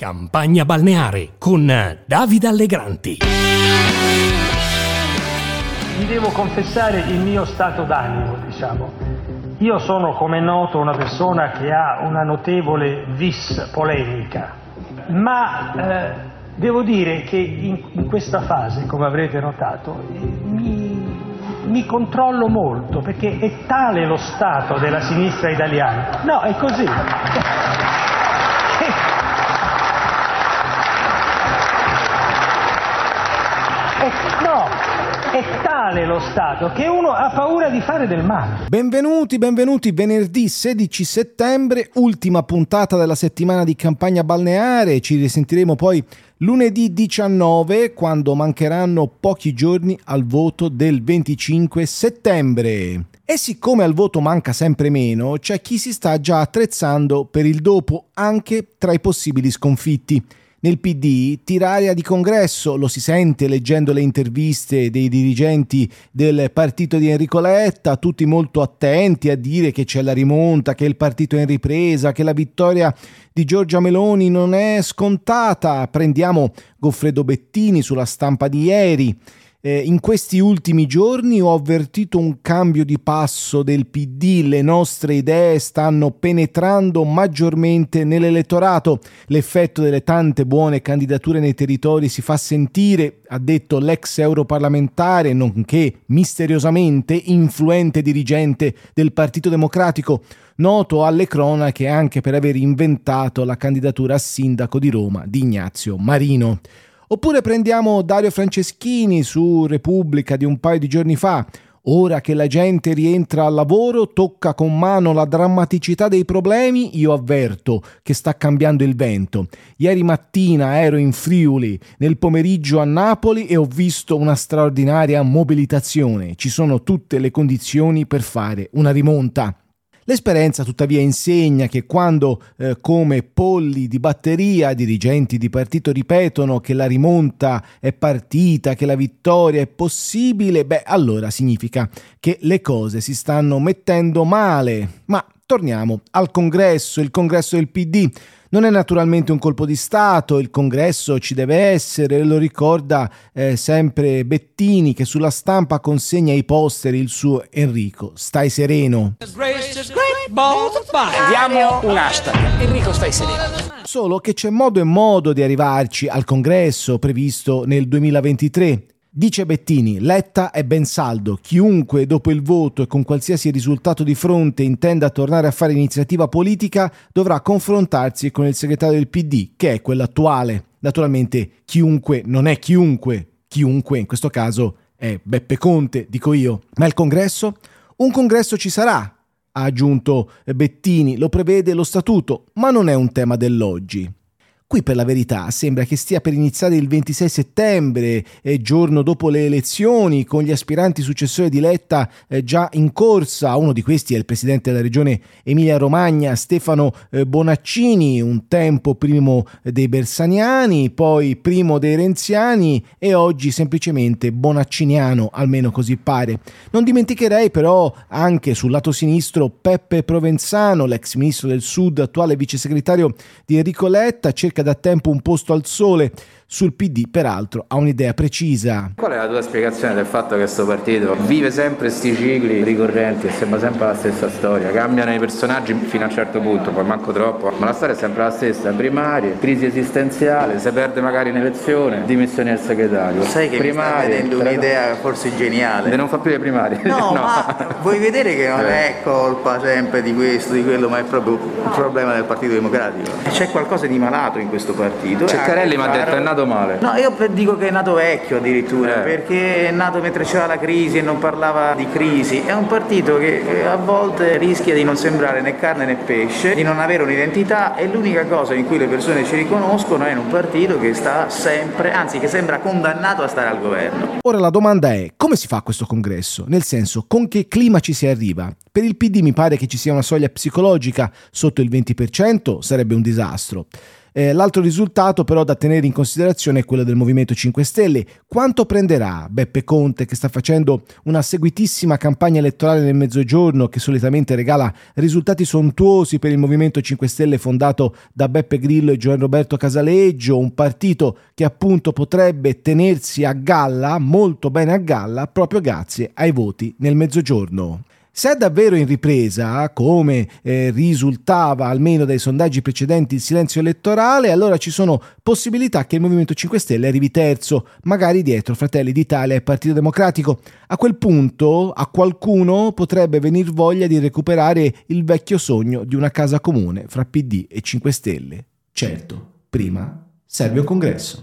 Campagna balneare con Davide Allegranti. Vi devo confessare il mio stato d'animo, diciamo. Io sono, come è noto, una persona che ha una notevole vis polemica, ma eh, devo dire che in, in, questa fase, come avrete notato, mi, mi controllo molto perché è tale lo stato della sinistra italiana. No, è così. È tale lo Stato che uno ha paura di fare del male. Benvenuti, benvenuti, venerdì 16 settembre, ultima puntata della settimana di campagna balneare, ci risentiremo poi lunedì 19 quando mancheranno pochi giorni al voto del 25 settembre. E siccome al voto manca sempre meno, c'è chi si sta già attrezzando per il dopo anche tra i possibili sconfitti. Nel PD tiraria di congresso, lo si sente leggendo le interviste dei dirigenti del partito di Enrico Letta, tutti molto attenti a dire che c'è la rimonta, che il partito è in ripresa, che la vittoria di Giorgia Meloni non è scontata. Prendiamo Goffredo Bettini sulla stampa di ieri eh, in questi ultimi giorni ho avvertito un cambio di passo del PD, le nostre idee stanno penetrando maggiormente nell'elettorato, l'effetto delle tante buone candidature nei territori si fa sentire, ha detto l'ex europarlamentare, nonché misteriosamente influente dirigente del Partito Democratico, noto alle cronache anche per aver inventato la candidatura a sindaco di Roma di Ignazio Marino. Oppure prendiamo Dario Franceschini su Repubblica di un paio di giorni fa. Ora che la gente rientra al lavoro, tocca con mano la drammaticità dei problemi, io avverto che sta cambiando il vento. Ieri mattina ero in Friuli, nel pomeriggio a Napoli e ho visto una straordinaria mobilitazione. Ci sono tutte le condizioni per fare una rimonta. L'esperienza tuttavia insegna che quando eh, come polli di batteria dirigenti di partito ripetono che la rimonta è partita, che la vittoria è possibile, beh allora significa che le cose si stanno mettendo male. Ma torniamo al congresso, il congresso del PD non è naturalmente un colpo di Stato, il congresso ci deve essere, lo ricorda eh, sempre Bettini che sulla stampa consegna i posteri il suo Enrico. Stai sereno. Diamo un hashtag. Enrico, stai sereno. Solo che c'è modo e modo di arrivarci al congresso previsto nel 2023 Dice Bettini, Letta è ben saldo, chiunque dopo il voto e con qualsiasi risultato di fronte intenda tornare a fare iniziativa politica dovrà confrontarsi con il segretario del PD, che è quello attuale. Naturalmente chiunque non è chiunque, chiunque in questo caso è Beppe Conte, dico io. Ma il congresso? Un congresso ci sarà, ha aggiunto Bettini, lo prevede lo statuto, ma non è un tema dell'oggi. Qui per la verità sembra che stia per iniziare il 26 settembre, eh, giorno dopo le elezioni, con gli aspiranti successori di Letta eh, già in corsa. Uno di questi è il presidente della regione Emilia-Romagna, Stefano eh, Bonaccini, un tempo primo dei Bersaniani, poi primo dei Renziani e oggi semplicemente bonacciniano, almeno così pare. Non dimenticherei però anche sul lato sinistro Peppe Provenzano, l'ex ministro del Sud, attuale vice segretario di Enrico Letta, cerca cerca da tempo un posto al sole sul PD, peraltro, ha un'idea precisa. Qual è la tua spiegazione del fatto che questo partito vive sempre questi cicli ricorrenti e sembra sempre la stessa storia? Cambiano i personaggi fino a un certo punto, poi manco troppo, ma la storia è sempre la stessa, primarie, crisi esistenziale, se perde magari un'elezione, dimissioni al segretario. Sai che primarie, mi sta vedendo un'idea forse geniale. E non fa più le primarie. No, no. ma vuoi vedere che non eh. è colpa sempre di questo, di quello, ma è proprio un problema del Partito Democratico. C'è qualcosa di malato in questo partito. Ceccarelli mi ha detto è nato nato male. No, io dico che è nato vecchio addirittura, eh. perché è nato mentre c'era la crisi e non parlava di crisi. È un partito che a volte rischia di non sembrare né carne né pesce, di non avere un'identità e l'unica cosa in cui le persone ci riconoscono è in un partito che sta sempre, anzi che sembra condannato a stare al governo. Ora la domanda è come si fa questo congresso? Nel senso, con che clima ci si arriva? Per il PD mi pare che ci sia una soglia psicologica sotto il 20%, sarebbe un disastro. Eh, l'altro risultato però da tenere in considerazione è quello del Movimento 5 Stelle. Quanto prenderà Beppe Conte che sta facendo una seguitissima campagna elettorale nel mezzogiorno che solitamente regala risultati sontuosi per il Movimento 5 Stelle fondato da Beppe Grillo e Giovan Roberto Casaleggio, un partito che appunto potrebbe tenersi a galla, molto bene a galla, proprio grazie ai voti nel mezzogiorno. Se è davvero in ripresa, come eh, risultava almeno dai sondaggi precedenti il silenzio elettorale, allora ci sono possibilità che il Movimento 5 Stelle arrivi terzo, magari dietro Fratelli d'Italia e Partito Democratico. A quel punto a qualcuno potrebbe venir voglia di recuperare il vecchio sogno di una casa comune fra PD e 5 Stelle. Certo, prima serve un congresso.